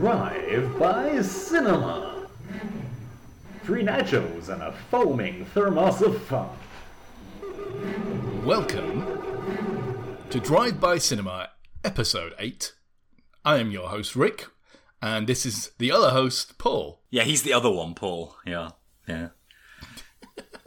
Drive by Cinema. Three nachos and a foaming thermos of fun. Welcome to Drive By Cinema, Episode 8. I am your host, Rick, and this is the other host, Paul. Yeah, he's the other one, Paul. Yeah, yeah.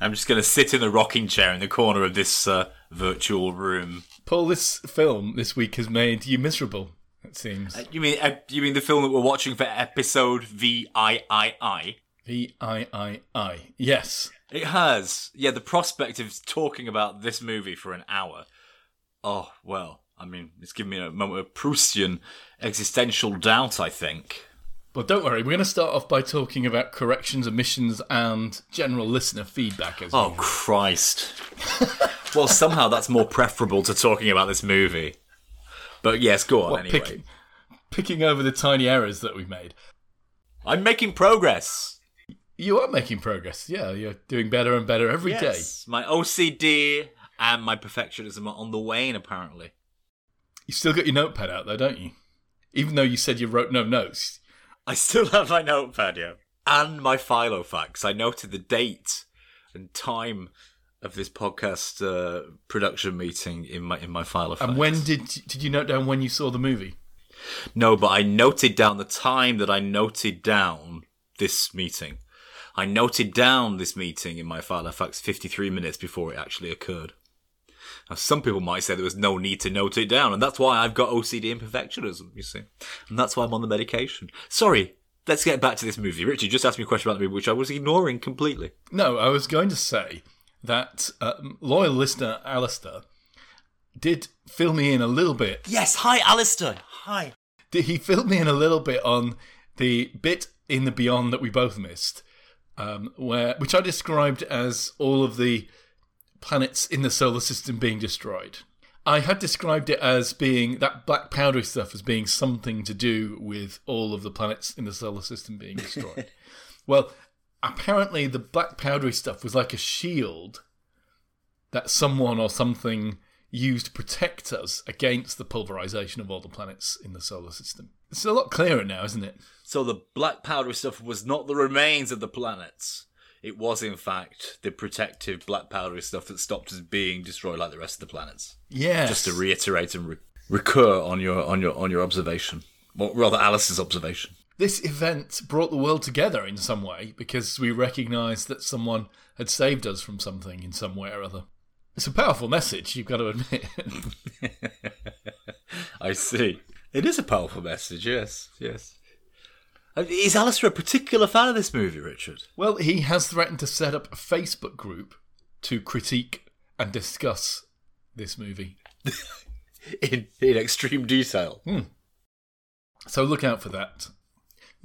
I'm just going to sit in the rocking chair in the corner of this uh, virtual room. Paul, this film this week has made you miserable, it seems. Uh, you mean uh, you mean the film that we're watching for episode V I I I? V I I I. Yes. It has. Yeah, the prospect of talking about this movie for an hour. Oh, well, I mean, it's given me a moment of Proustian existential doubt, I think. But don't worry, we're going to start off by talking about corrections, omissions, and general listener feedback. As well. Oh. Christ. well, somehow that's more preferable to talking about this movie. But yes, go on What, anyway. pick- picking over the tiny errors that we've made. I'm making progress. You are making progress. Yeah, you're doing better and better every day. yes. My OCD and my perfectionism are on the wane, apparently. You still got your notepad out though, don't you? Even though you said you wrote no notes. I still have my notepad, yeah. And my Filofax. I noted the date and time of this podcast uh, production meeting in my in my Filofax. And when did did you note down when you saw the movie? No, but I noted down the time that I noted down this meeting. I noted down this meeting in my Filofax 53 minutes before it actually occurred. Now, some people might say there was no need to note it down, and that's why I've got OCD and perfectionism, you see. And that's why I'm on the medication. Sorry, let's get back to this movie. Richard just asked me a question about the movie, which I was ignoring completely. No, I was going to say that um, loyal listener Alistair did fill me in a little bit. Yes, hi, Alistair. Hi. Did he fill me in a little bit on the bit in the Beyond that we both missed, um, where which I described as all of the planets in the solar system being destroyed. I had described it as being that black powdery stuff as being something to do with all of the planets in the solar system being destroyed. well, apparently the black powdery stuff was like a shield that someone or something used to protect us against the pulverization of all the planets in the solar system. It's a lot clearer now, isn't it? So the black powdery stuff was not the remains of the planets. It was, in fact, the protective black powdery stuff that stopped us being destroyed like the rest of the planets. Yeah. Just to reiterate and re- recur on your on your on your observation, or rather Alice's observation. This event brought the world together in some way because we recognised that someone had saved us from something in some way or other. It's a powerful message, you've got to admit. I see. It is a powerful message. Yes, yes. Is Alistair a particular fan of this movie, Richard? well, he has threatened to set up a Facebook group to critique and discuss this movie. In in extreme detail. Hmm. So look out for that.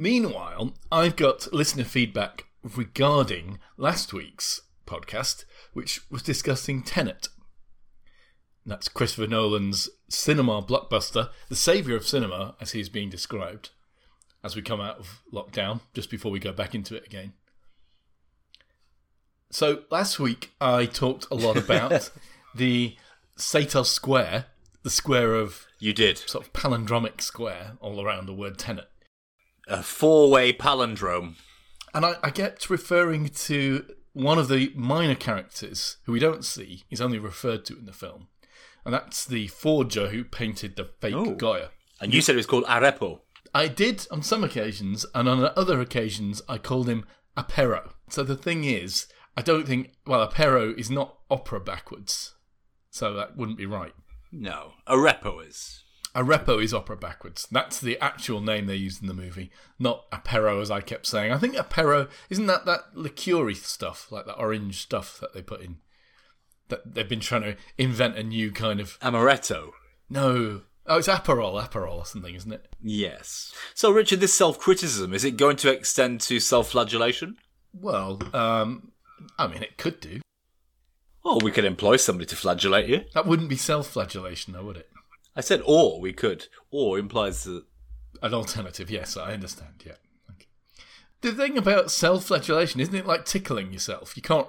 Meanwhile, I've got listener feedback regarding last week's podcast, which was discussing Tenet. That's Christopher Nolan's cinema blockbuster, the saviour of cinema, as he's being described, as we come out of lockdown, just before we go back into it again. So last week I talked a lot about the Sator Square, the square of You did sort of palindromic square all around the word tenet. A four-way palindrome. And I, I kept referring to one of the minor characters who we don't see, he's only referred to in the film. And that's the forger who painted the fake Oh. Goya. And you said it was called Arepo. I did on some occasions, and on other occasions, I called him Apero. So the thing is, I don't think, well, Apero is not opera backwards. So that wouldn't be right. No, Arepo is. Arepo is opera backwards. That's the actual name they used in the movie, not Apero, as I kept saying. I think Apero isn't that that liqueur stuff, like that orange stuff that they put in. That they've been trying to invent a new kind of Amaretto. no. Oh, it's Aperol, Aperol or something, isn't it? Yes. So, Richard, this self-criticism is it going to extend to self-flagellation? Well, um, I mean, it could do. Or we could employ somebody to flagellate you. That wouldn't be self-flagellation, though, would it? I said or we could. Or implies that An alternative, yes, I understand. Yeah. Okay. The thing about self-flagellation isn't it like tickling yourself? You can't,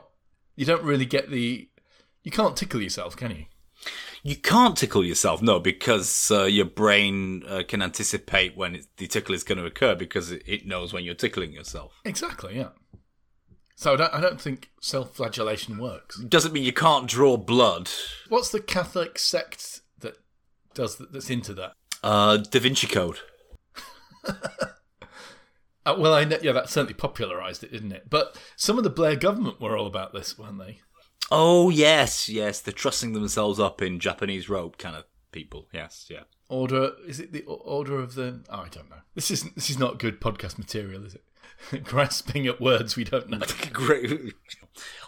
you don't really get the, you can't tickle yourself, can you? You can't tickle yourself, no, because uh, your brain uh, can anticipate when it, the tickle is going to occur because it, it knows when you're tickling yourself. Exactly, yeah. So I don't, I don't think self-flagellation works. Doesn't mean you can't draw blood. What's the Catholic sect does that, that's into that? Uh, Da Vinci Code. Uh, well, I know, yeah, that certainly popularised it, didn't it? But some of the Blair government were all about this, weren't they? Oh yes, yes, they're trussing themselves up in Japanese rope kind of people. Yes, yeah. Order is it the order of the? Oh, I don't know. This isn't. this is not good podcast material, is it? Grasping at words we don't know. Great.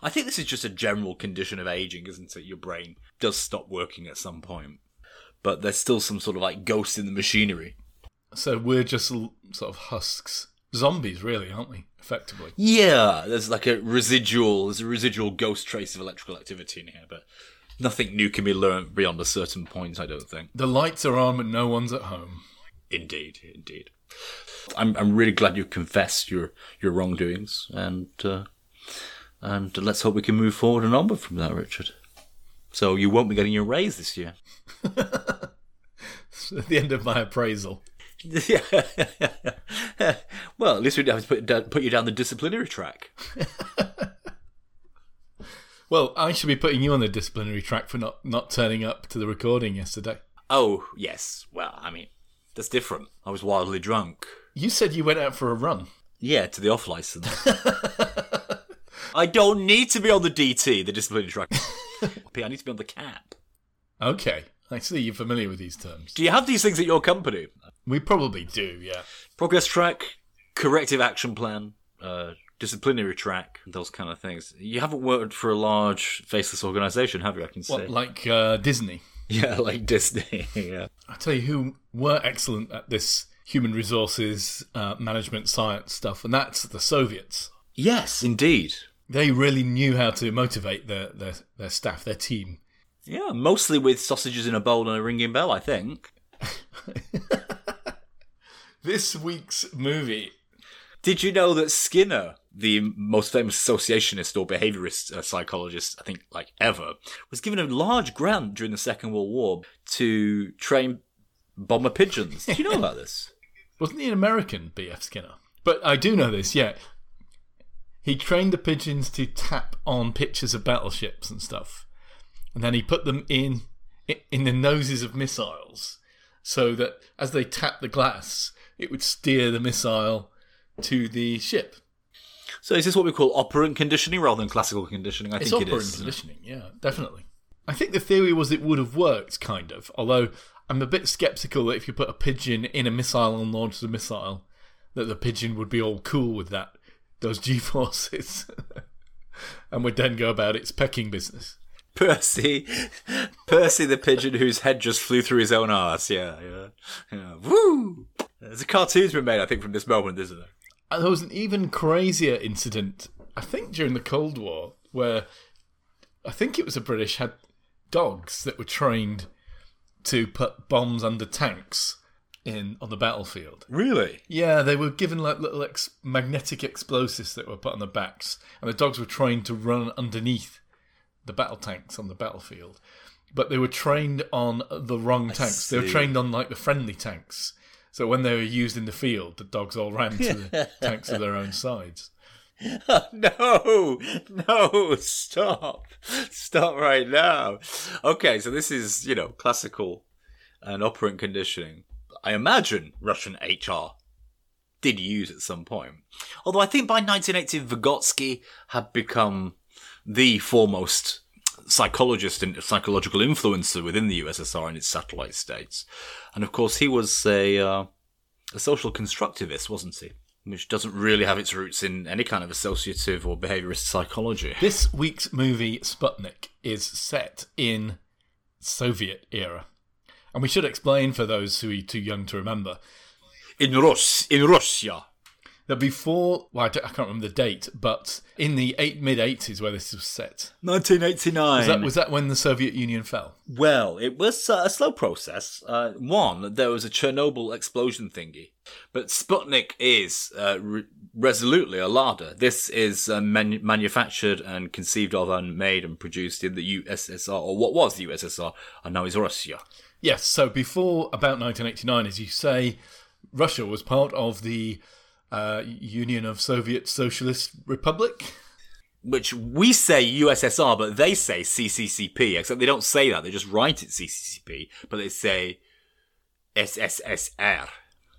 I think this is just a general condition of aging, isn't it? Your brain does stop working at some point, but there's still some sort of like ghost in the machinery. So we're just sort of husks, zombies, really, aren't we? Effectively. Yeah, there's like a residual, there's a residual ghost trace of electrical activity in here, but nothing new can be learned beyond a certain point. I don't think. The lights are on, but no one's at home. Indeed, indeed. I'm I'm really glad you confessed your your wrongdoings, and uh, and let's hope we can move forward and onward from that, Richard. So you won't be getting your raise this year. at the end of my appraisal. well, at least we don't have to put down, put you down the disciplinary track. Well, I should be putting you on the disciplinary track for not, not turning up to the recording yesterday. Oh yes, well, I mean that's different. I was wildly drunk. You said you went out for a run. Yeah, to the off license. I don't need to be on the DT, the disciplinary track. I need to be on the cap. Okay, I see you're familiar with these terms. Do you have these things at your company? We probably do, yeah. Progress track, corrective action plan, uh, disciplinary track, those kind of things. You haven't worked for a large faceless organisation, have you? I can say. What, like uh, Disney? yeah, like Disney. yeah. I tell you who were excellent at this human resources uh, management science stuff, and that's the Soviets. Yes, indeed. They really knew how to motivate their, their, their staff, their team. Yeah, mostly with sausages in a bowl and a ringing bell, I think. This week's movie. Did you know that Skinner, the most famous associationist or behaviorist uh, psychologist, I think, like ever, was given a large grant during the Second World War to train bomber pigeons? Did you know about this? Wasn't he an American, B.F. Skinner? But I do know this, yeah. He trained the pigeons to tap on pictures of battleships and stuff. And then he put them in in the noses of missiles so that as they tapped the glass, it would steer the missile to the ship. So is this what we call operant conditioning rather than classical conditioning? I It's think it operant is. conditioning, yeah, definitely. I think the theory was it would have worked, kind of. Although I'm a bit skeptical that if you put a pigeon in a missile and launched the missile, that the pigeon would be all cool with that, those G forces, and would then go about its pecking business. Percy, Percy the pigeon whose head just flew through his own arse. Yeah, yeah, yeah. Woo! There's a cartoon's been made, I think, from this moment, isn't there? And there was an even crazier incident, I think, during the Cold War, where I think it was the British had dogs that were trained to put bombs under tanks in on the battlefield. Really? Yeah, they were given like little ex- magnetic explosives that were put on their backs, and the dogs were trained to run underneath the battle tanks on the battlefield. But they were trained on the wrong tanks. They were trained on like the friendly tanks. So when they were used in the field, the dogs all ran to the tanks of their own sides. no, no, stop. Stop right now. Okay, so this is, you know, classical and operant conditioning. I imagine Russian HR did use at some point. Although I think by 1980, Vygotsky had become the foremost psychologist and psychological influencer within the USSR and its satellite states. And of course, he was a, uh, a social constructivist, wasn't he? Which doesn't really have its roots in any kind of associative or behaviorist psychology. This week's movie Sputnik is set in Soviet era. And we should explain for those who are too young to remember. In Rus, in Russia. that before, well, I, I can't remember the date, but in the eight, mid 80s where this was set, 1989. was that, was that when the Soviet Union fell? Well, it was uh, a slow process. Uh, one, there was a Chernobyl explosion thingy, but Sputnik is uh, re- resolutely a larder. This is uh, man- manufactured and conceived of and made and produced in the USSR, or what was the USSR, and now is Russia. Yes, so before about 1989, as you say, Russia was part of the uh, Union of Soviet Socialist Republic. Which we say USSR, but they say CCCP, except they don't say that. They just write it CCCP, but they say SSSR.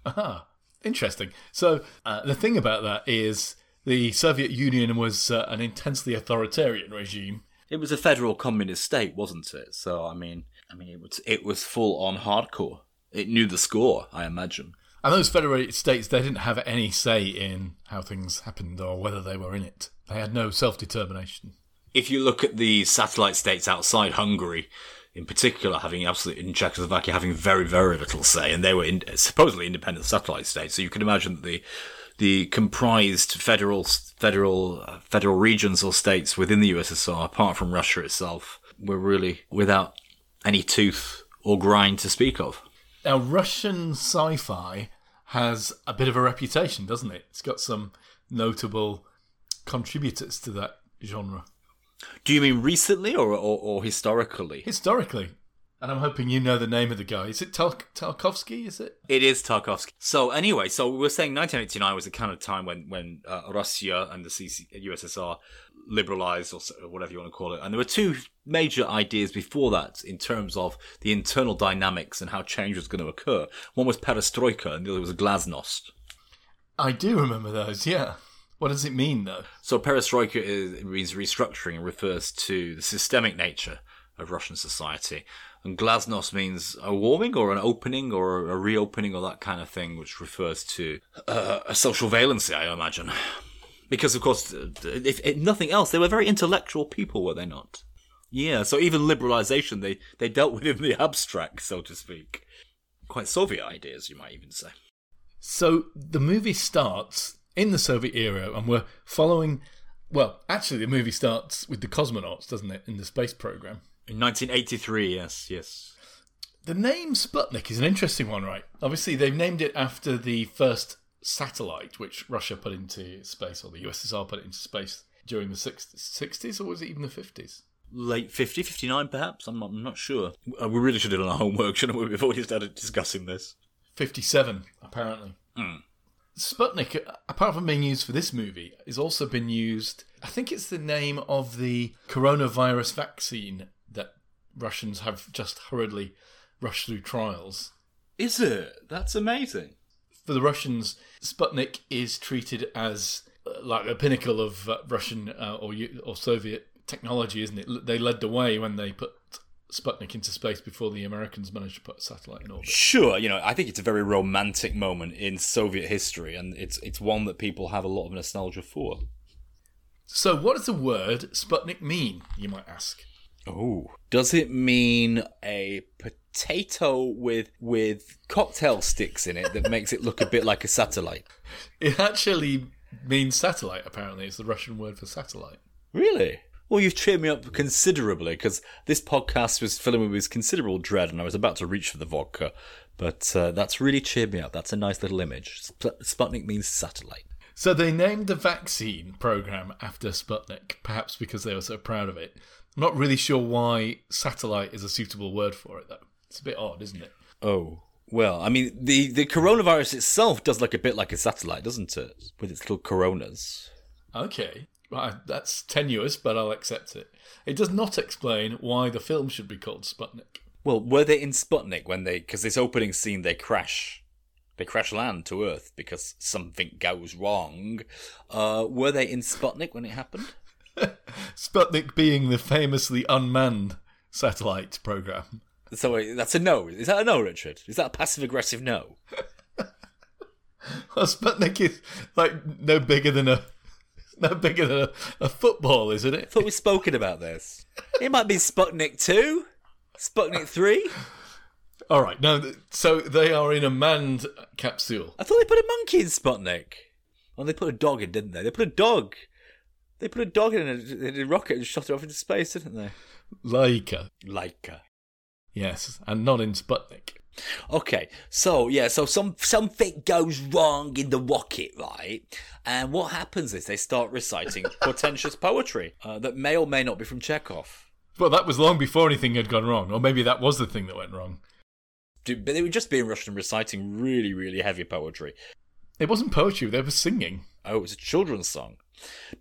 Aha, interesting. So uh, the thing about that is the Soviet Union was uh, an intensely authoritarian regime. It was a federal communist state, wasn't it? So I mean, I mean, it was it was full on hardcore. It knew the score, I imagine. And those federated states, they didn't have any say in how things happened or whether they were in it. They had no self determination. If you look at the satellite states outside Hungary, in particular, having absolutely in Czechoslovakia having very very little say, and they were in, supposedly independent satellite states. So you can imagine that the the comprised federal federal federal regions or states within the USSR, apart from Russia itself, were really without any tooth or grind to speak of. Now, Russian sci fi has a bit of a reputation, doesn't it? It's got some notable contributors to that genre Do you mean recently or, or, or historically? historically. And I'm hoping you know the name of the guy. Is it Tal- Tarkovsky? Is it? It is Tarkovsky. So anyway, so we were saying 1989 was the kind of time when when uh, Russia and the CC, USSR liberalized or whatever you want to call it, and there were two major ideas before that in terms of the internal dynamics and how change was going to occur. One was perestroika, and the other was glasnost. I do remember those, yeah. What does it mean, though? So perestroika is, means restructuring and refers to the systemic nature of Russian society. And glasnost means a warming or an opening or a reopening or that kind of thing, which refers to uh, a social valency, I imagine. Because, of course, uh, if, if nothing else, they were very intellectual people, were they not? Yeah, so even liberalization, they, they dealt with in the abstract, so to speak. Quite Soviet ideas, you might even say. So the movie starts in the Soviet era, and we're following. Well, actually, the movie starts with the cosmonauts, doesn't it, in the space program? In 1983, yes, yes. The name Sputnik is an interesting one, right? Obviously, they've named it after the first satellite which Russia put into space, or the USSR put it into space during the 60s, or was it even the 50s? late 50, 59 perhaps. I'm not, I'm not sure. Uh, we really should have done our homework, shouldn't we, before we started discussing this? 57, apparently. Sputnik, apart from being used for this movie, has also been used. I think it's the name of the coronavirus vaccine that Russians have just hurriedly rushed through trials. Is it? That's amazing. For the Russians, Sputnik is treated as uh, like the pinnacle of uh, Russian uh, or or Soviet technology, isn't it? They led the way when they put Sputnik into space before the Americans managed to put a satellite in orbit. Sure, you know, I think it's a very romantic moment in Soviet history, and it's it's one that people have a lot of nostalgia for. So, what does the word Sputnik mean? You might ask. Oh, does it mean a potato with with cocktail sticks in it that makes it look a bit like a satellite? It actually means satellite. Apparently, it's the Russian word for satellite. Really? Well, you've cheered me up considerably because this podcast was filling me with considerable dread, and I was about to reach for the vodka. But uh, that's really cheered me up. That's a nice little image. Sp- Sputnik means satellite. So they named the vaccine program after Sputnik, perhaps because they were so proud of it. I'm not really sure why satellite is a suitable word for it, though. It's a bit odd, isn't it? Oh. Well, I mean, the, the coronavirus itself does look a bit like a satellite, doesn't it? With its little coronas. Okay, right, that's tenuous, but I'll accept it. It does not explain why the film should be called Sputnik. Well, were they in Sputnik when they? Because this opening scene, they crash, they crash land to Earth because something goes wrong. Uh, were they in Sputnik when it happened? Sputnik being the famously unmanned satellite program. So that's a no. Is that a no, Richard? Is that a passive aggressive no? Well, Sputnik is like no bigger than a no bigger than a, a football, isn't it? I thought we'd spoken about this. It might be Sputnik two, Sputnik three. All right, no. So they are in a manned capsule. I thought they put a monkey in Sputnik. Well, they put a dog in, didn't they? They put a dog. They put a dog in a, in a rocket and shot it off into space, didn't they? Laika. Laika. Yes, and not in Sputnik. Okay, so yeah, so some something goes wrong in the rocket, right? And what happens is they start reciting portentous poetry uh, that may or may not be from Chekhov. Well, that was long before anything had gone wrong, or maybe that was the thing that went wrong. But they were just being Russian and reciting really, really heavy poetry. It wasn't poetry; they were singing. Oh, it was a children's song.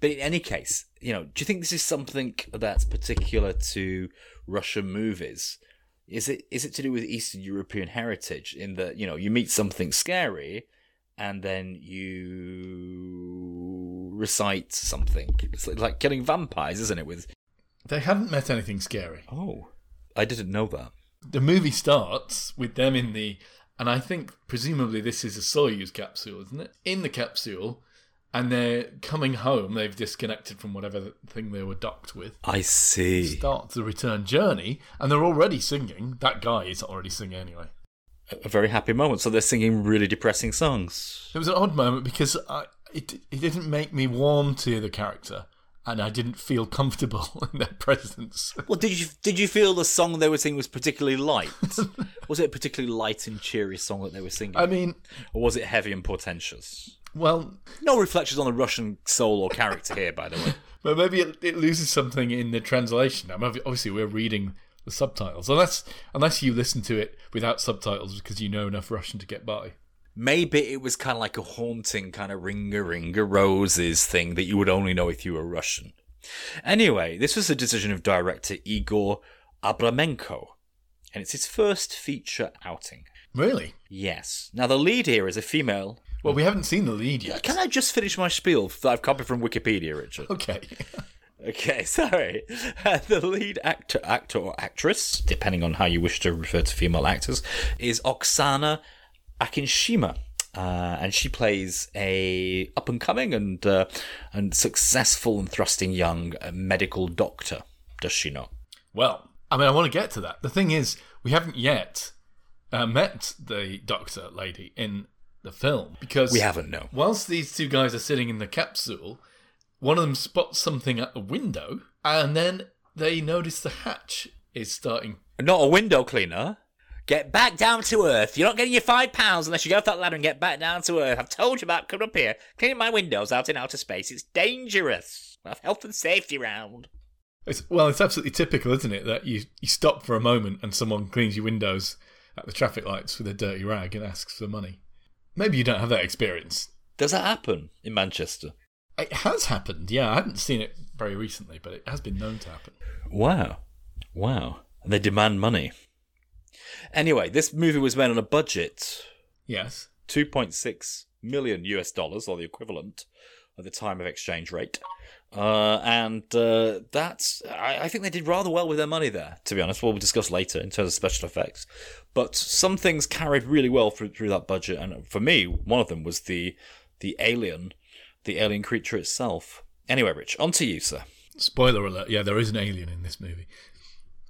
But in any case, you know, do you think this is something that's particular to Russian movies? Is it is it to do with Eastern European heritage in that you know you meet something scary, and then you recite something? It's like, killing vampires, isn't it? With They hadn't met anything scary. oh, I didn't know that. The movie starts with them in the, and I think presumably this is a Soyuz capsule, isn't it? In the capsule, and they're coming home. They've disconnected from whatever thing they were docked with. I see. Start the return journey, and they're already singing. That guy is already singing anyway. A very happy moment. So they're singing really depressing songs. It was an odd moment because I, it it didn't make me warm to the character, and I didn't feel comfortable in their presence. Well, did you did you feel the song they were singing was particularly light? was it a particularly light and cheery song that they were singing, I mean, or was it heavy and portentous? Well, No reflections on the Russian soul or character here, by the way. but maybe it, it loses something in the translation. I mean, obviously, we're reading the subtitles, unless unless you listen to it without subtitles because you know enough Russian to get by. Maybe it was kind of like a haunting kind of ringa ringa roses thing that you would only know if you were Russian. Anyway, this was the decision of director Igor Abramenko, and it's his first feature outing. Really? Yes. Now the lead here is a female. Well, we haven't seen the lead yet. Can I just finish my spiel that I've copied from Wikipedia, Richard? Okay. Okay, sorry. Uh, the lead actor, actor or actress, depending on how you wish to refer to female actors, is Oksana Akinshina. Uh, and she plays a up and coming and uh, and successful and thrusting young uh, medical doctor. Does she not? Well, I mean, I want to get to that. The thing is, we haven't yet uh, met the doctor lady in the film because We haven't, no. Whilst these two guys are sitting in the capsule, one of them spots something at the window, and then they notice the hatch is starting. Not a window cleaner. Get back down to earth. You're not getting your five pounds unless you go up that ladder and get back down to earth. I've told you about coming up here, cleaning my windows out in outer space. It's dangerous. I have health and safety round. It's, well, it's absolutely typical, isn't it, that you you stop for a moment and someone cleans your windows at the traffic lights with a dirty rag and asks for money. Maybe you don't have that experience. Does that happen in Manchester? It has happened, yeah. I haven't seen it very recently, but it has been known to happen. Wow. Wow. And they demand money. Anyway, this movie was made on a budget Yes. 2.6 million US dollars, or the equivalent at the time of exchange rate. Uh, and uh, that's, I, I think they did rather well with their money there, to be honest. We'll discuss later in terms of special effects. But some things carried really well through, through that budget. And for me, one of them was the, the alien, the alien creature itself. Anyway, Rich, on to you, sir. Spoiler alert, yeah, there is an alien in this movie.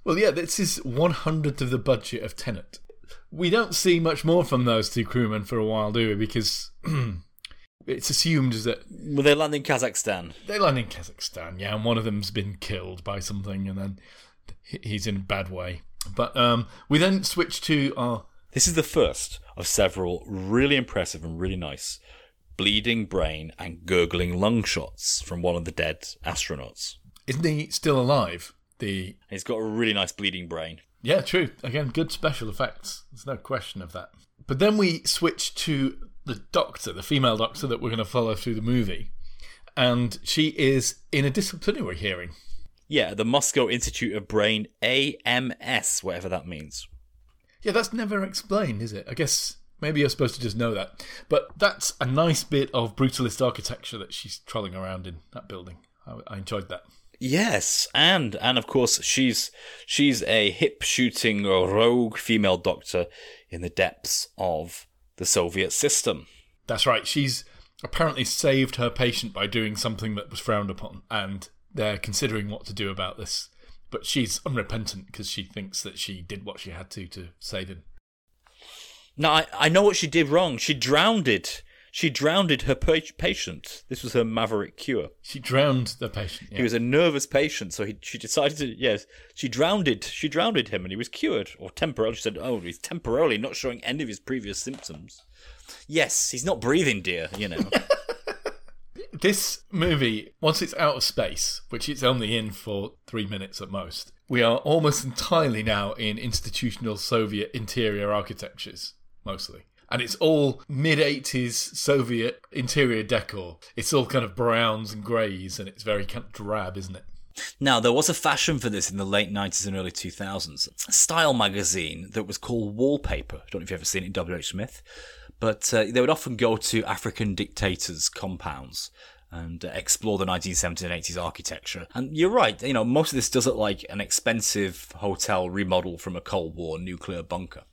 Well, yeah, this is one hundredth of the budget of Tenet. We don't see much more from those two crewmen for a while, do we? Because it's assumed that Well, they land in Kazakhstan. they land in Kazakhstan, yeah, and one of them's been killed by something, and then he's in a bad way. But um, we then switch to our This is the first of several really impressive and really nice bleeding brain and gurgling lung shots from one of the dead astronauts. isn't he still alive? The He's got a really nice bleeding brain. Yeah, true. Again, good special effects. There's no question of that. But then we switch to the doctor, the female doctor that we're going to follow through the movie. And she is in a disciplinary hearing. Yeah, the Moscow Institute of Brain, AMS, whatever that means. Yeah, that's never explained, is it? I guess maybe you're supposed to just know that. But that's a nice bit of brutalist architecture that she's trolling around in that building. I, I enjoyed that. Yes, and and of course she's she's a hip shooting rogue female doctor in the depths of the Soviet system. That's right. She's apparently saved her patient by doing something that was frowned upon, and they're considering what to do about this. But she's unrepentant because she thinks that she did what she had to to save him. Now I, I know what she did wrong. She drowned it. She drowned her pa- patient. This was her maverick cure. She drowned the patient. Yeah. He was a nervous patient, so he, she decided to yes, she drowned it. She drowned him, and he was cured or temporarily. She said, "Oh, he's temporarily not showing any of his previous symptoms." Yes, he's not breathing, dear. You know. This movie, once it's out of space, which it's only in for three minutes at most, we are almost entirely now in institutional Soviet interior architectures, mostly. And it's all mid 80s Soviet interior decor. It's all kind of browns and greys, and it's very kind of drab, isn't it? Now, there was a fashion for this in the late 90s and early 2000s. A style magazine that was called Wallpaper. I don't know if you've ever seen it, W.H. Smith. But uh, they would often go to African dictators' compounds and explore the 1970s and 80s architecture. And you're right, you know, most of this does look like an expensive hotel remodel from a Cold War nuclear bunker.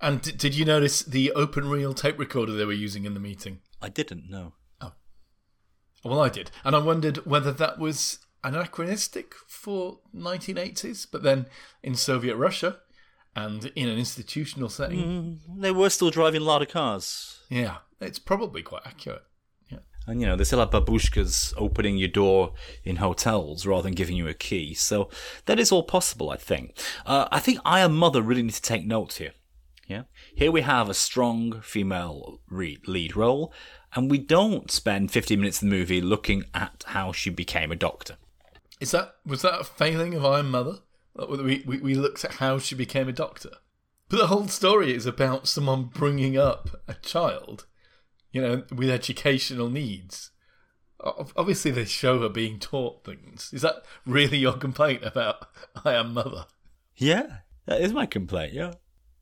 And d- did you notice the open reel tape recorder they were using in the meeting? I didn't know. Oh. Well, I did. And I wondered whether that was anachronistic for 1980s, but then in Soviet Russia and in an institutional setting, They were still driving Lada cars. yeah, it's probably quite accurate. Yeah. And you know, they still have babushkas opening your door in hotels rather than giving you a key. So that is all possible, I think. Uh, I think I and Mother really need to take note here. Yeah. Here we have a strong female re- lead role, and we don't spend 15 minutes of the movie looking at how she became a doctor. Is that was that a failing of I Am Mother? We, we we looked at how she became a doctor, but the whole story is about someone bringing up a child, you know, with educational needs. Obviously, they show her being taught things. Is that really your complaint about I Am Mother? Yeah, that is my complaint, yeah.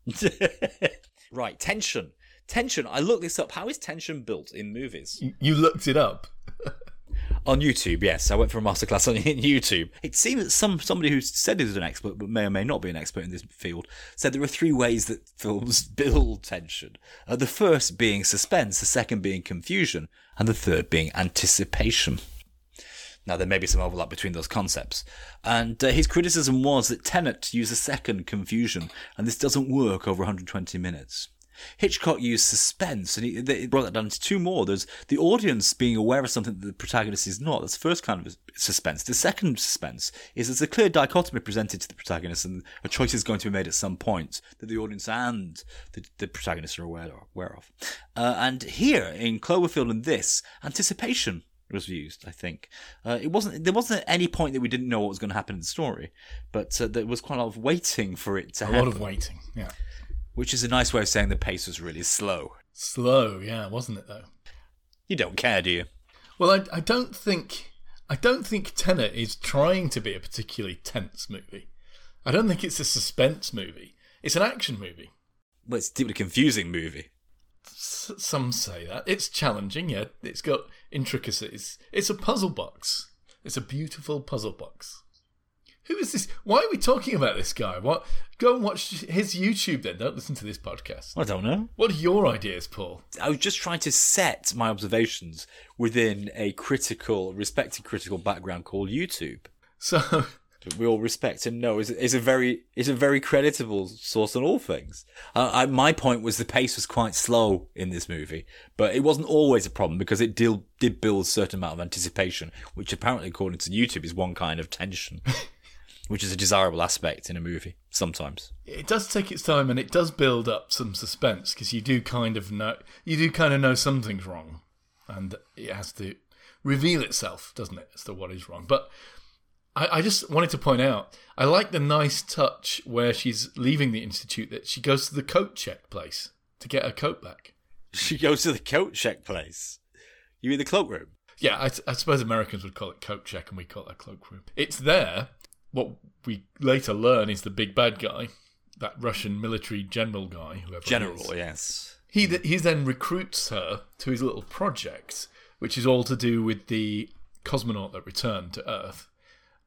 right, tension. Tension. I looked this up. How is tension built in movies? You- looked it up. On YouTube, yes. I went for a masterclass on YouTube. It seems that some somebody who said he was an expert, but may or may not be an expert in this field, said there are three ways that films build tension. Uh, the first being suspense, the second being confusion, and the third being anticipation. Now, there may be some overlap between those concepts. And uh, his criticism was that Tenet used a second confusion, and this doesn't work over 120 minutes. Hitchcock used suspense, and he, they brought that down to two more. There's the audience being aware of something that the protagonist is not. That's the first kind of suspense. The second suspense is there's a clear dichotomy presented to the protagonist, and a choice is going to be made at some point that the audience and the, the protagonist are aware, of. Uh, and here, in Cloverfield and this, anticipation was used. I think uh, it wasn't. There wasn't any point that we didn't know what was going to happen in the story, but uh, there was quite a lot of waiting for it to A happen, A lot of waiting. Yeah. which is a nice way of saying the pace was really slow. Slow, yeah, wasn't it though? You don't care, do you? Well, I, I don't think I don't think Tenet is trying to be a particularly tense movie. I don't think it's a suspense movie. It's an action movie. Well, it's a deeply confusing movie. S- some say that it's challenging. Yeah, it's got intricacies. It's a puzzle box. It's a beautiful puzzle box. Who is this? Why are we talking about this guy? What? Go and watch his YouTube then. Don't listen to this podcast. I don't know. What are your ideas, Paul? I was just trying to set my observations within a critical, respected critical background called YouTube. So, we all respect and know is, is a very is a very creditable source on all things. Uh, I, my point was the pace was quite slow in this movie, but it wasn't always a problem because it did did build a certain amount of anticipation, which apparently, according to YouTube, is one kind of tension, which is a desirable aspect in a movie sometimes. it does take its time and it does build up some suspense because you do kind of know you do kind of know something's wrong and it has to reveal itself doesn't it as to what is wrong but I, I just wanted to point out i like the nice touch where she's leaving the institute that she goes to the coat check place to get her coat back She goes to the coat check place. You mean the cloakroom? yeah I, I suppose americans would call it coat check and we call it a cloakroom it's there what we later learn is the big bad guy that russian military general guy whoever he General, yes. he th- he then recruits her to his little project, which is all to do with the cosmonaut that returned to Earth.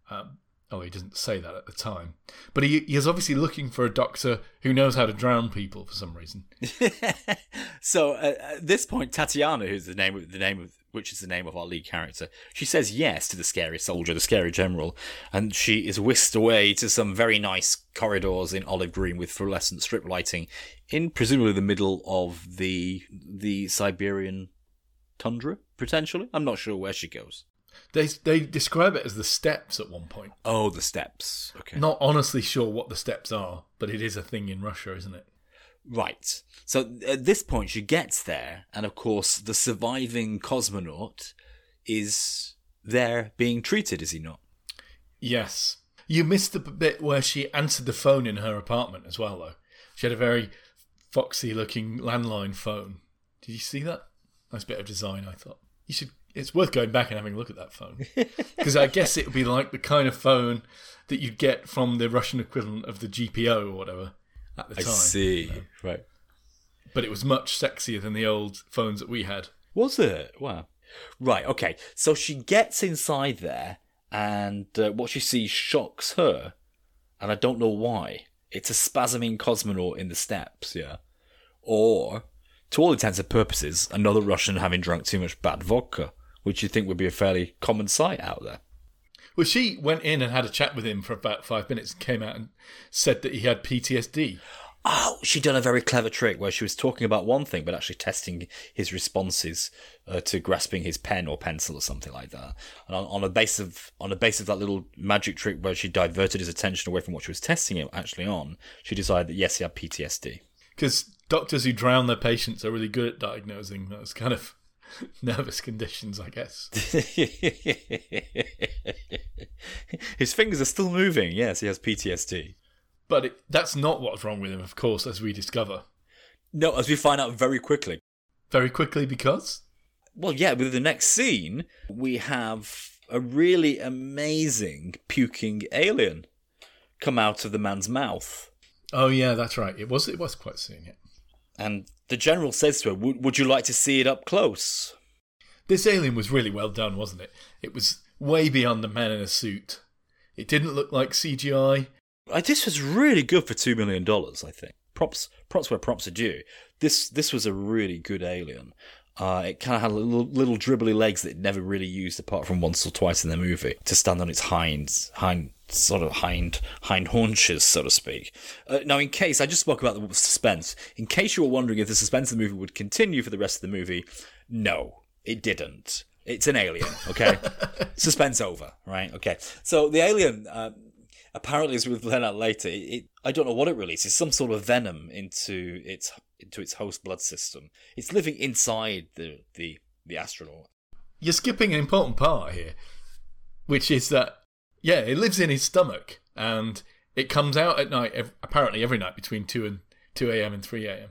Um, oh, he doesn't say that at the time, but he he is obviously looking for a doctor who knows how to drown people for some reason. so uh, at this point, Tatiana, who's the name of the name of which is the name of our lead character, she says yes to the scary soldier, the scary general, and she is whisked away to some very nice corridors in olive green with fluorescent strip lighting, in presumably the middle of the the Siberian tundra, potentially. I'm not sure where she goes. They they describe it as the steppes at one point. Oh, the steppes. Okay. Not honestly sure what the steppes are, but it is a thing in Russia, isn't it? Right. So at this point, she gets there, and of course, the surviving cosmonaut is there being treated, is he not? Yes. You missed the bit where she answered the phone in her apartment as well, though. She had a very foxy looking landline phone. Did you see that? Nice bit of design, I thought. You should. It's worth going back and having a look at that phone because I guess it would be like the kind of phone that you'd get from the Russian equivalent of the GPO or whatever at the I time. see. Right. But it was much sexier than the old phones that we had. Was it? Wow. Right. Okay. So she gets inside there, and uh, what she sees shocks her, and I don't know why. It's a spasming cosmonaut in the steppes. yeah, or, to all intents and purposes, another Russian having drunk too much bad vodka, which you think would be a fairly common sight out there. Well, she went in and had a chat with him for about five minutes and came out and said that he had PTSD. Oh, she'd done a very clever trick where she was talking about one thing, but actually testing his responses uh, to grasping his pen or pencil or something like that. And on, on a base of on a base of that little magic trick where she diverted his attention away from what she was testing him actually on, she decided that yes, he had PTSD. Because doctors who drown their patients are really good at diagnosing those kind of nervous conditions, I guess. his fingers are still moving. Yes, he has PTSD. But it, that's not what's wrong with him, of course, as we discover. No, as we find out very quickly. Very quickly because? Well, yeah, with the next scene, we have a really amazing puking alien come out of the man's mouth. Oh yeah, that's right. It was it was quite soon, yeah. And the general says to her, "Would would you like to see it up close?" This alien was really well done, wasn't it? It was way beyond the man in a suit. It didn't look like CGI. Uh, This was really good for two million dollars. I think props props where props are due. This this was a really good alien. Uh, it kind of had little, little dribbly legs that it never really used apart from once or twice in the movie to stand on its hind hind sort of hind hind haunches, so to speak. Uh, now, in case I just spoke about the suspense, in case you were wondering if the suspense of the movie would continue for the rest of the movie, no, it didn't. It's an alien, okay? Suspense over, right? Okay. So the alien, uh, apparently, as we'll learn out later, it, it, I don't know what it releases, some sort of venom into its into its host blood system. It's living inside the the the astronaut. You're skipping an important part here, which is that yeah, it lives in his stomach and it comes out at night. Apparently, every night between two and two a.m. and three a.m.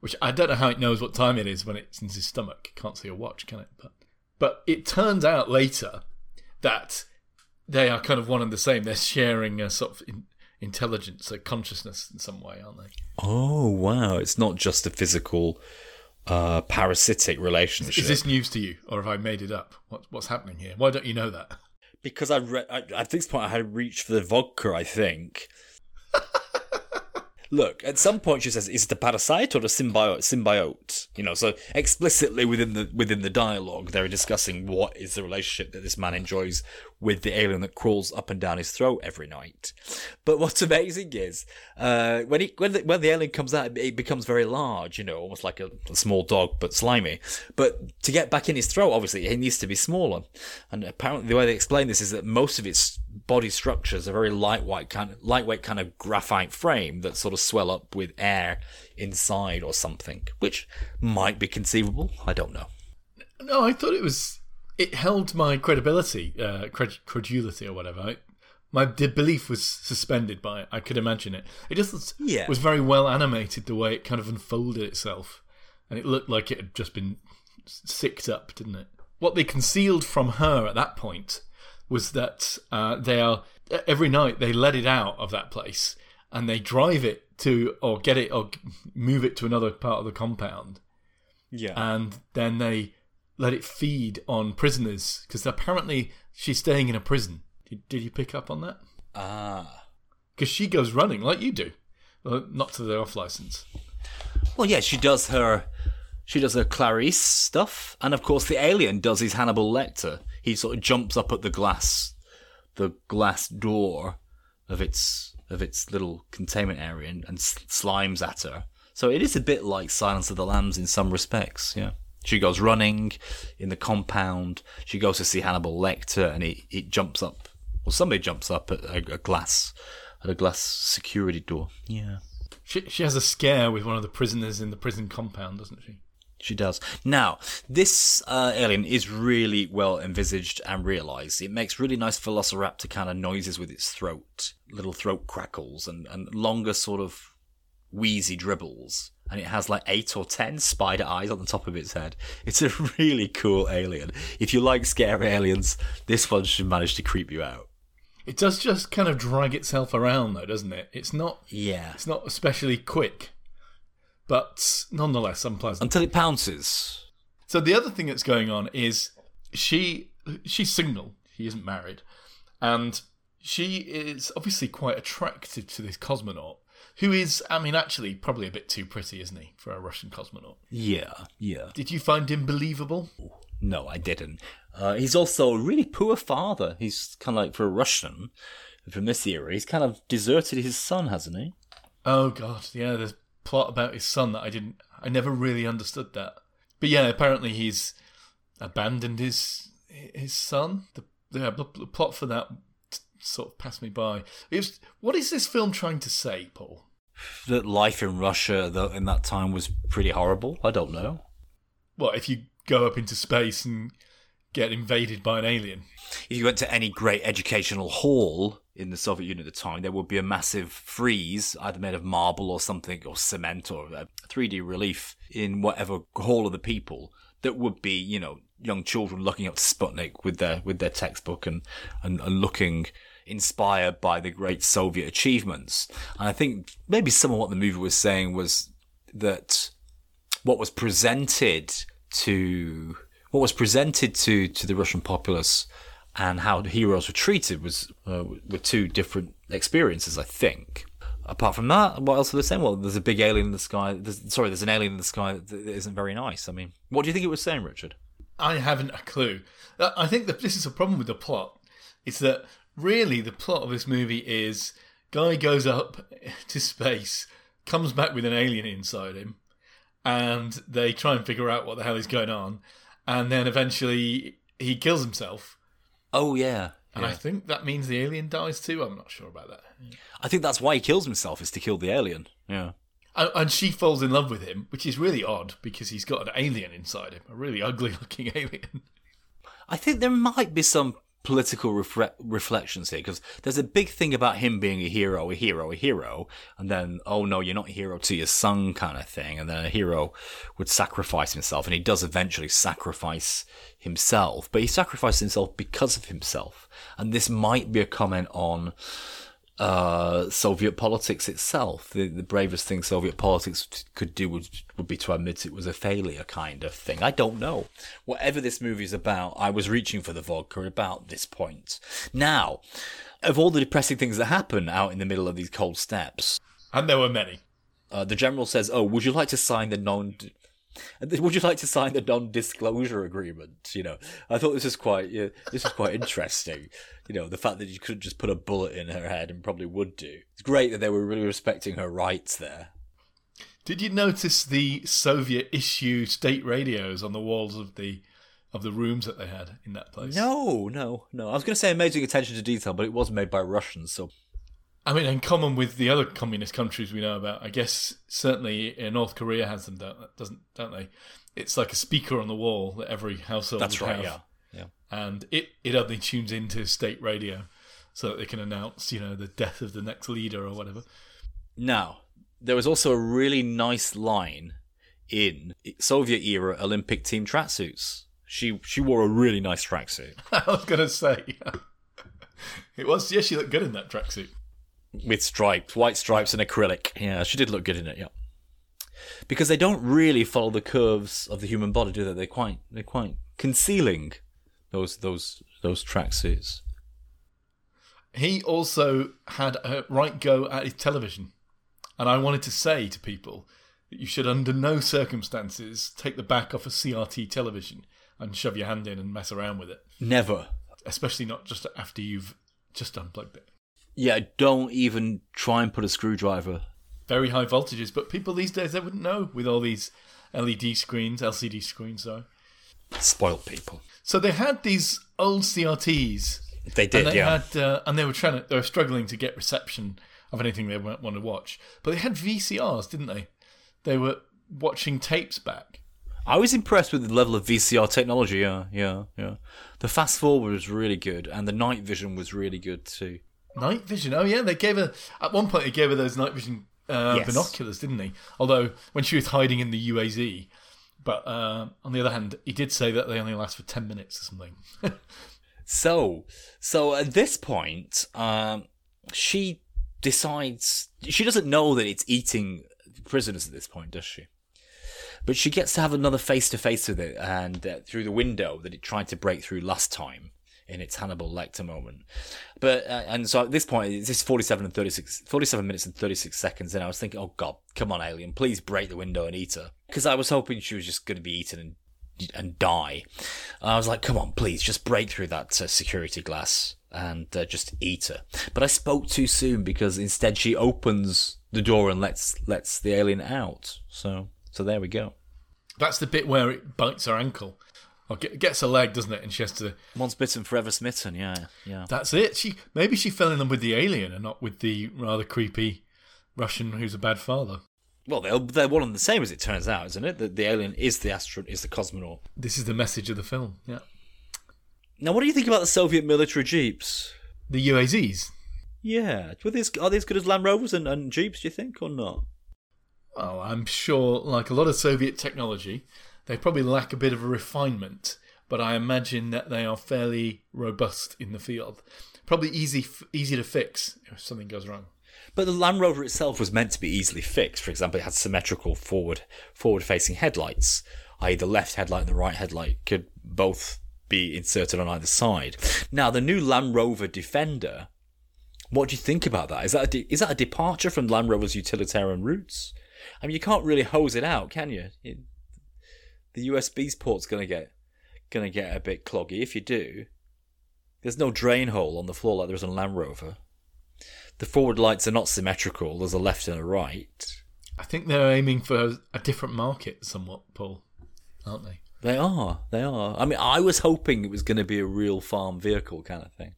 Which I don't know how it knows what time it is when it's in his stomach. Can't see a watch, can it? But but it turns out later that they are kind of one and the same. They're sharing a sort of intelligence, a consciousness in some way, aren't they? Oh wow! It's not just a physical, uh, parasitic relationship. Is this news to you, or have I made it up? What, what's happening here? Why don't you know that? because I, re- I at this point I had reached for the vodka. I think. Look, at some point she says, "Is it a parasite or a symbiote?" Symbiote, you know. So explicitly within the within the dialogue, they're discussing what is the relationship that this man enjoys with the alien that crawls up and down his throat every night. But what's amazing is uh, when he when the, when the alien comes out, it becomes very large, you know, almost like a, a small dog but slimy. But to get back in his throat, obviously, it needs to be smaller. And apparently, the way they explain this is that most of its body structures, a very lightweight kind of lightweight kind of graphite frame that sort of swell up with air inside or something, which might be conceivable. I don't know. No, I thought it was. It held my credibility, uh, cred- credulity, or whatever. I, my d- belief was suspended by it. I could imagine it. It just was- Yeah. was very well animated the way it kind of unfolded itself, and it looked like it had just been sicked up, didn't it? What they concealed from her at that point was that uh, they are every night they let it out of that place and they drive it to or get it or move it to another part of the compound Yeah. and then they let it feed on prisoners because apparently she's staying in a prison. Did, did you pick up on that? ah. Because she goes running like you do, well, not to the off license. Well, yeah, she does her. She does her Clarice stuff, and of course the alien does his Hannibal Lecter. He sort of jumps up at the glass, the glass door of its of its little containment area and, and slimes at her. So it is a bit like Silence of the Lambs in some respects. Yeah, she goes running in the compound. She goes to see Hannibal Lecter, and it, it jumps up. or somebody jumps up at a, a glass at a glass security door. Yeah. She, she has a scare with one of the prisoners in the prison compound, doesn't she? She does. Now, this uh, alien is really well envisaged and realised. It makes really nice velociraptor kind of noises with its throat, little throat crackles, and, and longer sort of wheezy dribbles. And it has like eight or ten spider eyes on the top of its head. It's a really cool alien. If you like scary aliens, this one should manage to creep you out. It does just kind of drag itself around, though, doesn't it? It's not. Yeah. It's not especially quick but nonetheless unpleasant. Until it pounces. So the other thing that's going on is she she's single. He isn't married, and she is obviously quite attracted to this cosmonaut, who is, I mean, actually probably a bit too pretty, isn't he, for a Russian cosmonaut? Yeah, yeah. Did you find him believable? No, I didn't. Uh, he's also a really poor father. He's kind of like for a Russian from this era. He's kind of deserted his son, hasn't he? Oh God, yeah. There's plot about his son that I didn't. I never really understood that. But yeah, apparently he's abandoned his his son. The, the, the plot for that sort of passed me by. It was, what is this film trying to say, Paul? That life in Russia in that time was pretty horrible. I don't know. Well, if you go up into space and get invaded by an alien. If you went to any great educational hall in the Soviet Union at the time, there would be a massive frieze, either made of marble or something, or cement, or a 3D relief in whatever hall of the people that would be, you know, young children looking up to Sputnik with their with their textbook and, and, and looking inspired by the great Soviet achievements. And I think maybe some of what the movie was saying was that what was presented to what was presented to to the Russian populace and how the heroes were treated was uh, were two different experiences, I think. Apart from that, what else are they saying? Well, there's a big alien in the sky. There's, sorry, there's an alien in the sky that isn't very nice. I mean, what do you think it was saying, Richard? I haven't a clue. Uh, I think that this is a problem with the plot. Is that really the plot of this movie is guy goes up to space, comes back with an alien inside him, and they try and figure out what the hell is going on, and then eventually he kills himself Oh yeah. And yeah. I think that means the alien dies too. I'm not sure about that. I think that's why he kills himself is to kill the alien. Yeah. And she falls in love with him, which is really odd because he's got an alien inside him, a really ugly looking alien. I think there might be some political refre- reflections here because there's a big thing about him being a hero, a hero, a hero, and then oh no, you're not a hero to your son kind of thing, and then a hero would sacrifice himself, and he does eventually sacrifice himself, but he sacrificed himself because of himself, and this might be a comment on uh, Soviet politics itself. The, the bravest thing Soviet politics could do would, would be to admit it was a failure, kind of thing. I don't know. Whatever this movie is about, I was reaching for the vodka about this point. Now, of all the depressing things that happen out in the middle of these cold steppes, and there were many. Uh, the general says, "Oh, would you like to sign the non would you like to sign the non-disclosure agreement? You know, I thought this was quite yeah, this was quite interesting. You know, the fact that you couldn't just put a bullet in her head and probably would do. It's great that they were really respecting her rights there. Did you notice the Soviet issue state radios on the walls of the of the rooms that they had in that place? No, no, no. I was going to say amazing attention to detail, but it was made by Russians, so I mean, in common with the other communist countries we know about, I guess certainly North Korea has them, don't, doesn't don't they? It's like a speaker on the wall that every household That's right, have. yeah, yeah. And it it only tunes into state radio, so that they can announce, you know, the death of the next leader or whatever. Now, there was also a really nice line in Soviet era Olympic team tracksuits. She she wore a really nice tracksuit. I was gonna say, it was. Yeah, she looked good in that tracksuit with stripes, white stripes and acrylic. Yeah, she did look good in it. Yeah, because they don't really follow the curves of the human body, do they? They're quite they're quite concealing those those those tracksuits. He also had a right go at his television, and I wanted to say to people that you should, under no circumstances, take the back off a CRT television and shove your hand in and mess around with it, Never. especially not just after you've just unplugged it. Yeah, don't even try and put a screwdriver. Very high voltages, but people these days they wouldn't know with all these LED screens, LCD screens, sorry. Spoiled people. So they had these old CRTs They did, and they yeah. had uh, and they were trying to they were struggling to get reception of anything they want to watch but they had vcrs didn't they they were watching tapes back I was impressed with the level of VCR technology. Yeah, yeah, yeah. The fast forward was really good, and the night vision was really good too. Night vision oh yeah they gave her at one point they gave her those night vision uh, Yes. binoculars didn't he although when she was hiding in the uaz but uh, on the other hand he did say that they only last for 10 minutes or something So, so at this point, um, she decides she doesn't know that it's eating prisoners at this point, does she? But she gets to have another face to face with it, and uh, through the window that it tried to break through last time in its Hannibal Lecter moment. But uh, and so at this point, it's this 47 and 36, 47 minutes and 36 seconds, and I was thinking, oh god, come on, alien, please break the window and eat her, because I was hoping she was just going to be eaten and and die. I was like, come on, please, just break through that uh, security glass and uh, just eat her. But I spoke too soon because instead she opens the door and lets lets the alien out. So so there we go. that's the bit where it bites her ankle or get, gets a leg doesn't it and she has to Once bitten, forever smitten. Yeah, yeah. That's it. She maybe she fell in love with the alien and not with the rather creepy Russian who's a bad father. Well, they're, they're one and the same as it turns out, isn't it? The, the alien is the astronaut, is the cosmonaut. This is the message of the film. Yeah, Now, what do you think about the Soviet military jeeps? the UAZs. Yeah, were these, are they as good as Land Rovers and, and jeeps? Do you think or not? Well, I'm sure, like a lot of Soviet technology, they probably lack a bit of a refinement, but I imagine that they are fairly robust in the field. Probably easy, easy to fix if something goes wrong. But the Land Rover itself was meant to be easily fixed. For example, it had symmetrical forward forward facing headlights, i.e., the left headlight and the right headlight could both be inserted on either side. Now, the new Land Rover Defender. What do you think about that? Is that a de- is that a departure from Land Rover's utilitarian roots? I mean, you can't really hose it out, can you? It, the USB port's gonna get gonna get a bit cloggy. If you do, there's no drain hole on the floor like there is on Land Rover. The forward lights are not symmetrical. There's a left and a right. I think they're aiming for a different market, somewhat, Paul, aren't they? They are. They are. I mean, I was hoping it was going to be a real farm vehicle kind of thing.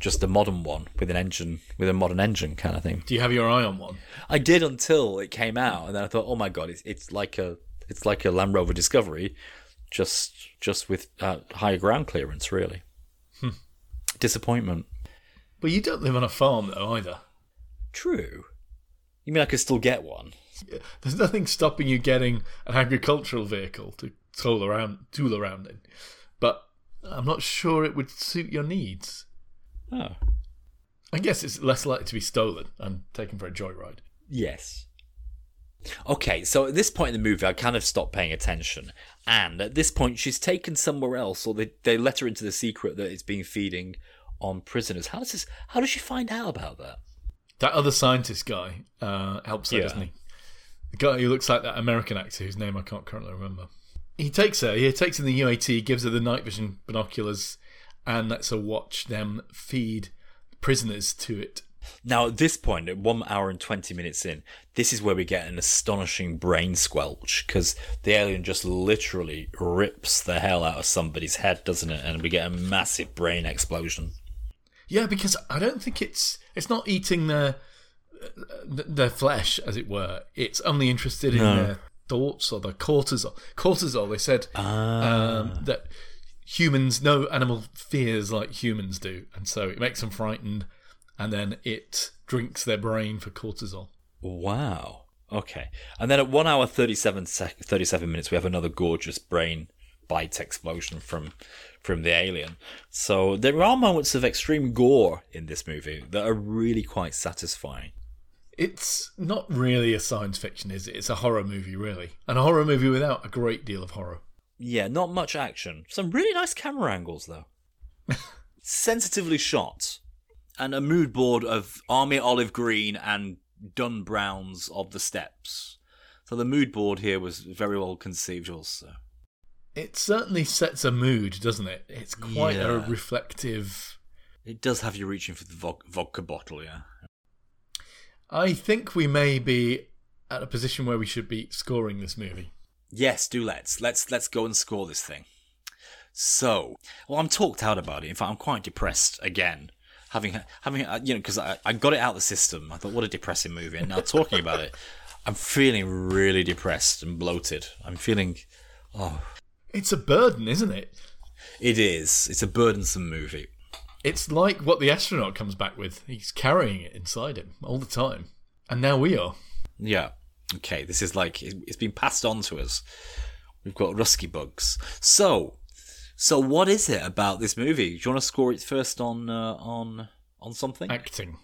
Just a modern one with an engine, with a modern engine kind of thing. Do you have your eye on one? I did until it came out, and then I thought, oh my god, it's it's like a it's like a Land Rover Discovery, just just with uh, higher ground clearance, really. Disappointment. But you don't live on a farm, though, either. True. You mean I could still get one? There's nothing stopping you getting an agricultural vehicle to tool around, tool around in. But I'm not sure it would suit your needs. Oh, I guess it's less likely to be stolen and taken for a joyride. Yes. Okay, so at this point in the movie, I kind of stopped paying attention. And at this point, she's taken somewhere else, or they, they let her into the secret that it's been feeding on prisoners. How does this? How does she find out about that? That other scientist guy uh, helps her, Yeah. doesn't he? The guy who looks like that American actor whose name I can't currently remember. He takes her, he takes in the UAZ, gives her the night vision binoculars, and lets her watch them feed prisoners to it. Now, at this point, at one hour and 20 minutes in, this is where we get an astonishing brain squelch because the alien just literally rips the hell out of somebody's head, doesn't it? And we get a massive brain explosion. Yeah, because I don't think it's it's not eating their their flesh, as it were. It's only interested in No. their thoughts or their cortisol. Cortisol. They said Ah. um, that humans, no animal fears like humans do, and so it makes them frightened, and then it drinks their brain for cortisol. Wow. Okay. And then at 1 hour 37, sec- 37 minutes, we have another gorgeous brain bite explosion from from the alien. So there are moments of extreme gore in this movie that are really quite satisfying. It's not really a science fiction, is it? It's a horror movie, really, and a horror movie without a great deal of horror. Yeah, not much action. Some really nice camera angles, though. Sensitively shot. And a mood board of army olive green and dun browns of the steppes. So the mood board here was very well conceived, also. It certainly sets a mood, doesn't it? It's quite a reflective. It does have you reaching for the vod- vodka bottle, yeah. I think we may be at a position where we should be scoring this movie. Yes, do let's let's let's go and score this thing. So, well, I'm talked out about it. In fact, I'm quite depressed again, having having uh, you know because I, I got it out of the system. I thought, what a depressing movie. And now talking about it, I'm feeling really depressed and bloated. I'm feeling, oh, It's a burden, isn't it? it is. It's a burdensome movie. It's like what the astronaut comes back with. He's carrying it inside him all the time. And now we are. Yeah. Okay. This is like it- it's been passed on to us. We've got rusky bugs. So, so what is it about this movie? Do you want to score it first on uh, on on something? Acting.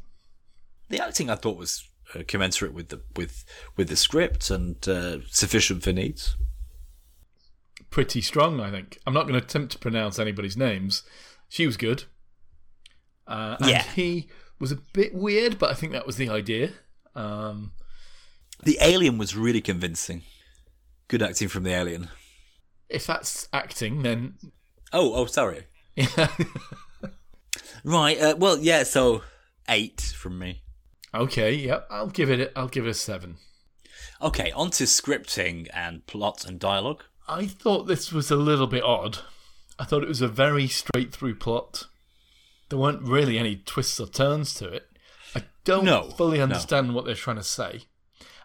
the acting I thought was uh, commensurate with the with with the script and uh, sufficient for needs. Pretty strong, I think. I'm not going to attempt to pronounce anybody's names. She was good. Uh, and Yeah. he was a bit weird, but I think that was the idea. Um, The alien was really convincing. Good acting from the alien. if that's acting, then Oh, oh, sorry. Right. Uh, well, yeah. So eight from me. okay, yep. I'll give it. I'll give it a seven. Okay, on to scripting and plot and dialogue. I thought this was a little bit odd. I thought it was a very straight through plot. There weren't really any twists or turns to it. I don't No, fully no. understand what they're trying to say.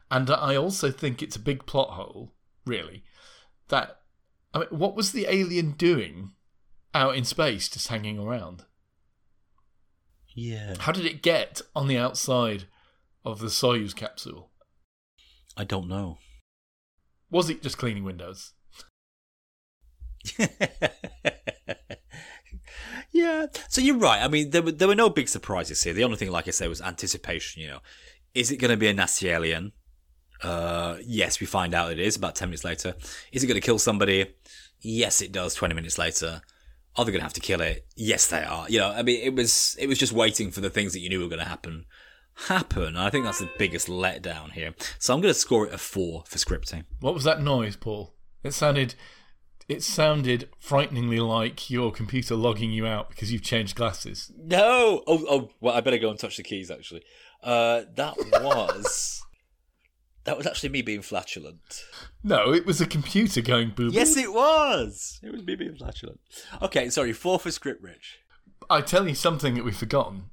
And I also think it's a big plot hole, really. That I mean, what was the alien doing out in space just hanging around? Yeah. How did it get on the outside of the Soyuz capsule? I don't know. Was it just cleaning windows? yeah. So you're right. I mean, there were there were no big surprises here. The only thing, like I said, was anticipation. You know, is it going to be a nasty alien? Uh, yes, we find out it is about ten minutes later. Is it going to kill somebody? Yes, it does. Twenty minutes later. Are they going to have to kill it? Yes, they are. You know, I mean, it was it was just waiting for the things that you knew were going to happen happen. And I think that's the biggest letdown here. So I'm going to score it a four for scripting. What was that noise, Paul? It sounded it sounded frighteningly like your computer logging you out because you've changed glasses. No. Oh, oh. Well, I better go and touch the keys. Actually, uh, that was that was actually me being flatulent. No, it was a computer going boop. Yes, it was. It was me being flatulent. Okay, sorry. Four for script, Rich. I tell you something that we've forgotten.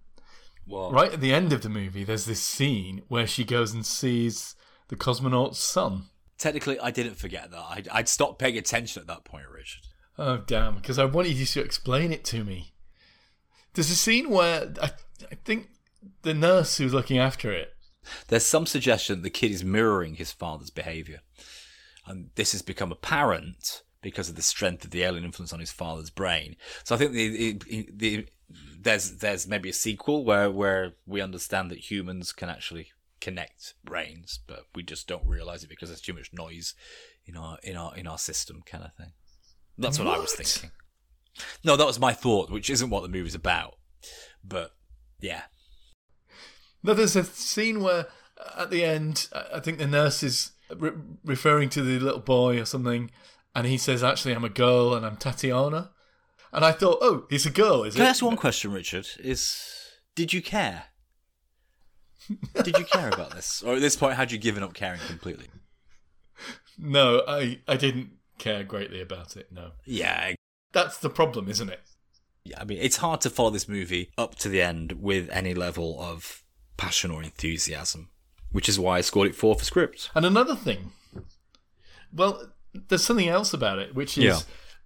What? Right at the end of the movie, there's this scene where she goes and sees the cosmonaut's son. Technically, I didn't forget that. I'd, I'd stopped paying attention at that point, Richard. Oh damn! Because I wanted you to explain it to me. There's a scene where I, I think the nurse who's looking after it. There's some suggestion that the kid is mirroring his father's behavior, and this has become apparent because of the strength of the alien influence on his father's brain. So I think the, the, the there's there's maybe a sequel where where we understand that humans can actually connect brains, but we just don't realize it because there's too much noise in our in our in our system, kind of thing. That's what, I was thinking. No, that was my thought, which isn't what the movie's about. But yeah, there's a scene where uh, at the end, I think the nurse is re- referring to the little boy or something, and he says, "Actually, I'm a girl and I'm Tatiana." And I thought, "Oh, he's a girl, is Can I ask one question, Richard? Is did you care? Did you care about this, or at this point had you given up caring completely? No, I I didn't care greatly about it. No, Yeah, that's the problem, isn't it? yeah. I mean, it's hard to follow this movie up to the end with any level of passion or enthusiasm, which is why I scored it four for script. And another thing, well, there's something else about it, which is Yeah.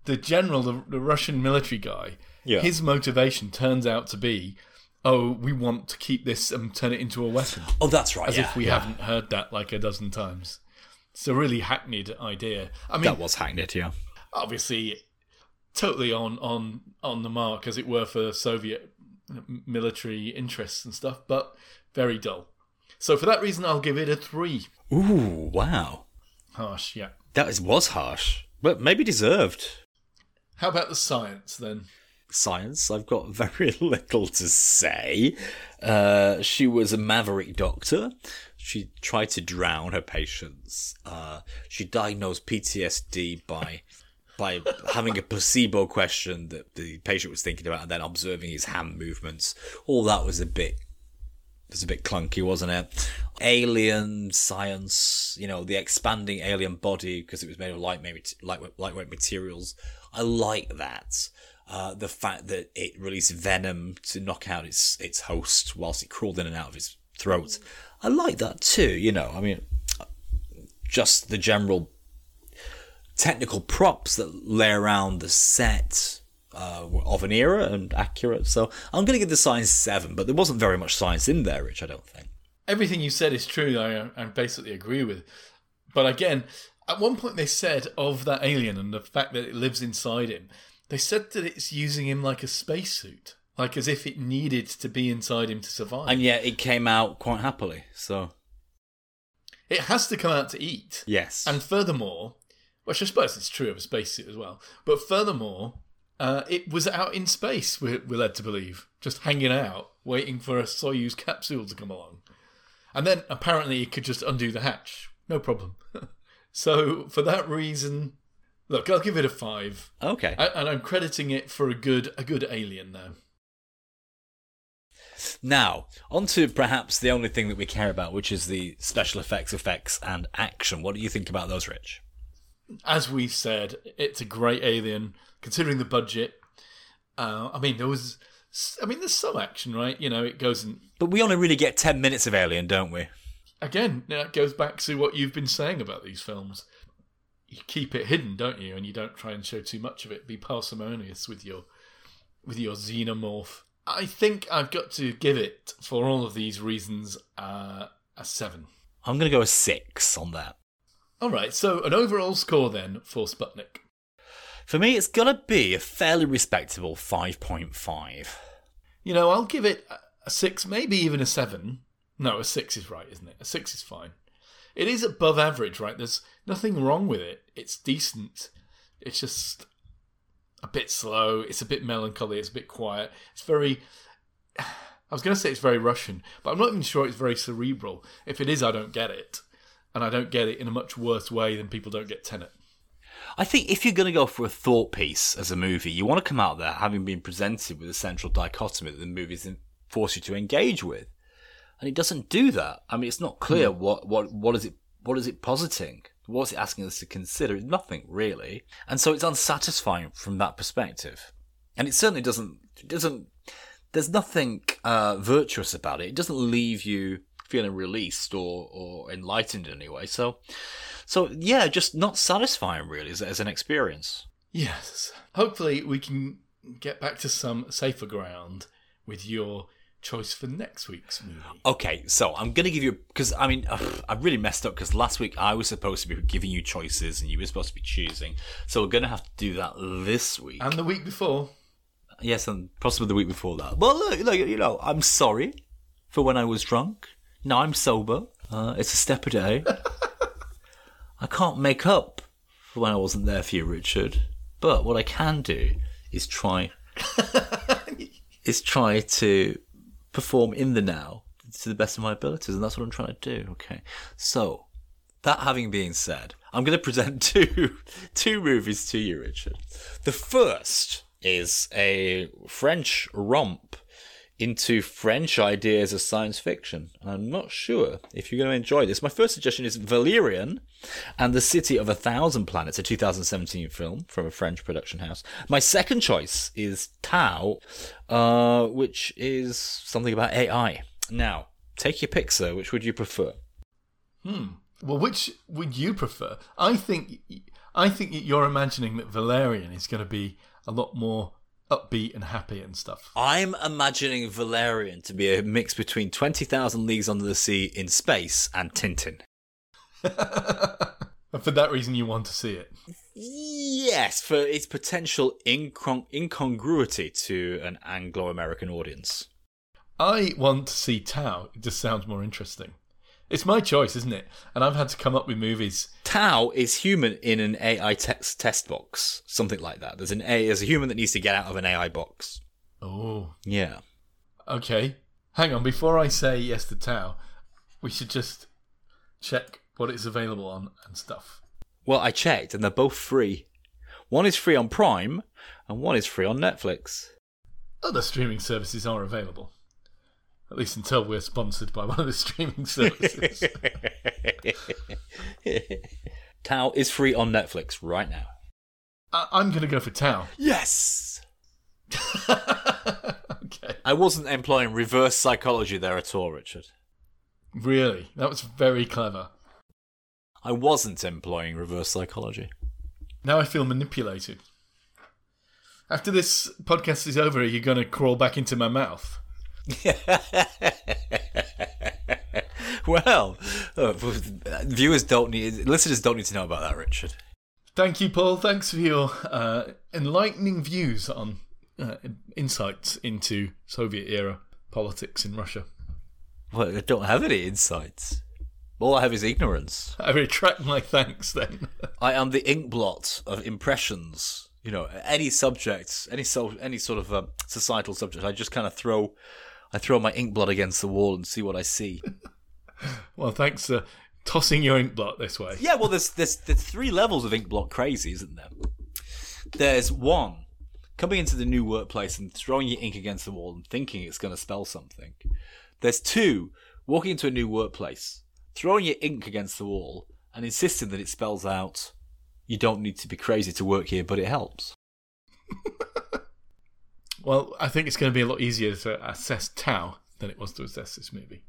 the general, the, the Russian military guy. Yeah. His motivation turns out to be, "Oh, we want to keep this and turn it into a weapon." Oh, that's right. as yeah, if we haven't heard that like a dozen times. It's a really hackneyed idea. I mean, That was hackneyed, yeah. obviously, totally on on on the mark, as it were, for Soviet military interests and stuff, but very dull. So for that reason, I'll give it a three. Ooh, wow. Harsh, yeah. That is, was harsh, but maybe deserved. How about the science then? science. I've got very little to say. Uh, she was a maverick doctor she tried to drown her patients. Uh, she diagnosed PTSD by by having a placebo question that the patient was thinking about and then observing his hand movements. All that was a bit was a bit clunky, wasn't it? Alien science, you know, the expanding alien body because it was made of lightweight, lightweight, lightweight materials. I like that. Uh, the fact that it released venom to knock out its its host whilst it crawled in and out of its throat. I like that too. You know, I mean, just the general technical props that lay around the set uh, of an era and accurate. So I'm going to give the science seven, but there wasn't very much science in there, Rich. I don't think. Everything you said is true. I, I basically agree with. But again, at one point they said of that alien and the fact that it lives inside him, they said that it's using him like a spacesuit, like as if it needed to be inside him to survive. And yet it came out quite happily. So it has to come out to eat. yes, And furthermore, which I suppose it's true of a spacesuit as well, but furthermore, uh, it was out in space, we're, we're led to believe, just hanging out, waiting for a Soyuz capsule to come along. And then apparently it could just undo the hatch. No problem. so for that reason, look, I'll give it a five. okay. I, and I'm crediting it for a good a good alien now. Now, on to perhaps the only thing that we care about, which is the special effects, effects, and action. What do you think about those, Rich? As we said, it's a great alien considering the budget. Uh, I mean, there was, I mean, there's some action, right? You know, it goes and But we only really get 10 minutes of Alien, don't we? again, that goes back to what you've been saying about these films. You keep it hidden, don't you? And you don't try and show too much of it. Be parsimonious with your with your xenomorph. I think I've got to give it, for all of these reasons, uh, a seven. I'm going to go a six on that. All right, so an overall score then for Sputnik. For me, it's going to be a fairly respectable 5.5. You know, I'll give it a- a six, maybe even a seven. No, a six is right, isn't it? A six is fine. It is above average, right? There's nothing wrong with it. It's decent. It's just a bit slow. It's a bit melancholy. It's a bit quiet. It's very. I was going to say it's very Russian, but I'm not even sure it's very cerebral. If it is, I don't get it. And I don't get it in a much worse way than people don't get Tenet. I think if you're going to go for a thought piece as a movie, you want to come out there having been presented with a central dichotomy that the movie's force you to engage with, and it doesn't do that. I mean, it's not clear what what what is it what is it positing. What's it asking us to consider? Nothing really, and so it's unsatisfying from that perspective. And it certainly doesn't it doesn't. There's nothing uh, virtuous about it. It doesn't leave you feeling released or or enlightened in any way. So, so yeah, just not satisfying really as, as an experience. Yes. Hopefully, we can get back to some safer ground with your choice for next week's movie. Okay, so I'm gonna give you because I mean ugh, I really messed up because last week I was supposed to be giving you choices and you were supposed to be choosing. So we're gonna have to do that this week. And the week before. yes, and possibly the week before that. Well, look, look, you know, I'm sorry for when I was drunk. Now I'm sober. Uh, it's a step a day. I can't make up for when I wasn't there for you, Richard. But what I can do is try is try to perform in the now to the best of my abilities, and that's what I'm trying to do. Okay, so that having been said, I'm going to present two two movies to you, Richard. The first is a French romp into French ideas of science fiction. And I'm not sure if you're going to enjoy this. My first suggestion is Valerian and the City of a Thousand Planets, a 2017 film from a French production house. My second choice is Tau, uh, which is something about AI. Now, take your pick, sir. Which would you prefer? Hmm. Well, which would you prefer? I think I think you're imagining that Valerian is going to be a lot more upbeat and happy and stuff. I'm imagining Valerian to be a mix between 20,000 Leagues Under the Sea in space and Tintin. and for that reason, you want to see it. Yes, for its potential incon- incongruity to an Anglo American audience. I want to see Tau. It just sounds more interesting. It's my choice, isn't it? And I've had to come up with movies. Tau is human in an AI text test box, something like that. There's an A, there's a human that needs to get out of an AI box. Oh, Yeah. okay. Hang on. Before I say yes to Tau, we should just check what it's available on and stuff. Well, I checked, and they're both free. One is free on Prime, and one is free on Netflix. Other streaming services are available. At least until we're sponsored by one of the streaming services. Tau is free on Netflix right now. I- I'm going to go for Tau. Yes. okay. I wasn't employing reverse psychology there at all, Richard. Really? That was very clever. I wasn't employing reverse psychology. Now I feel manipulated. After this podcast is over, are you going to crawl back into my mouth? well, uh, viewers don't need, listeners don't need to know about that, Richard. Thank you, Paul. Thanks for your uh, enlightening views on uh, insights into Soviet era politics in Russia. Well, I don't have any insights. All I have is ignorance. I retract my thanks then. I am the inkblot of impressions. You know, any subject, any so, any sort of um, societal subject, I just kind of throw, I throw my ink blot against the wall and see what I see. well, thanks for tossing your ink blot this way. Yeah, well, there's there's there's three levels of ink blot crazy, isn't there? There's one coming into the new workplace and throwing your ink against the wall and thinking it's going to spell something. There's two walking into a new workplace, throwing your ink against the wall and insisting that it spells out, "You don't need to be crazy to work here, but it helps." well, I think it's going to be a lot easier to assess Tau than it was to assess this movie.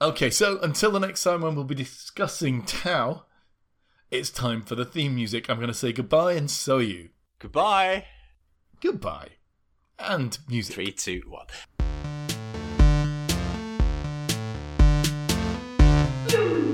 Okay, so until the next time when we'll be discussing Tau, it's time for the theme music. I'm going to say goodbye and so you. Goodbye. Goodbye. And music. Three, two, one. Thank you.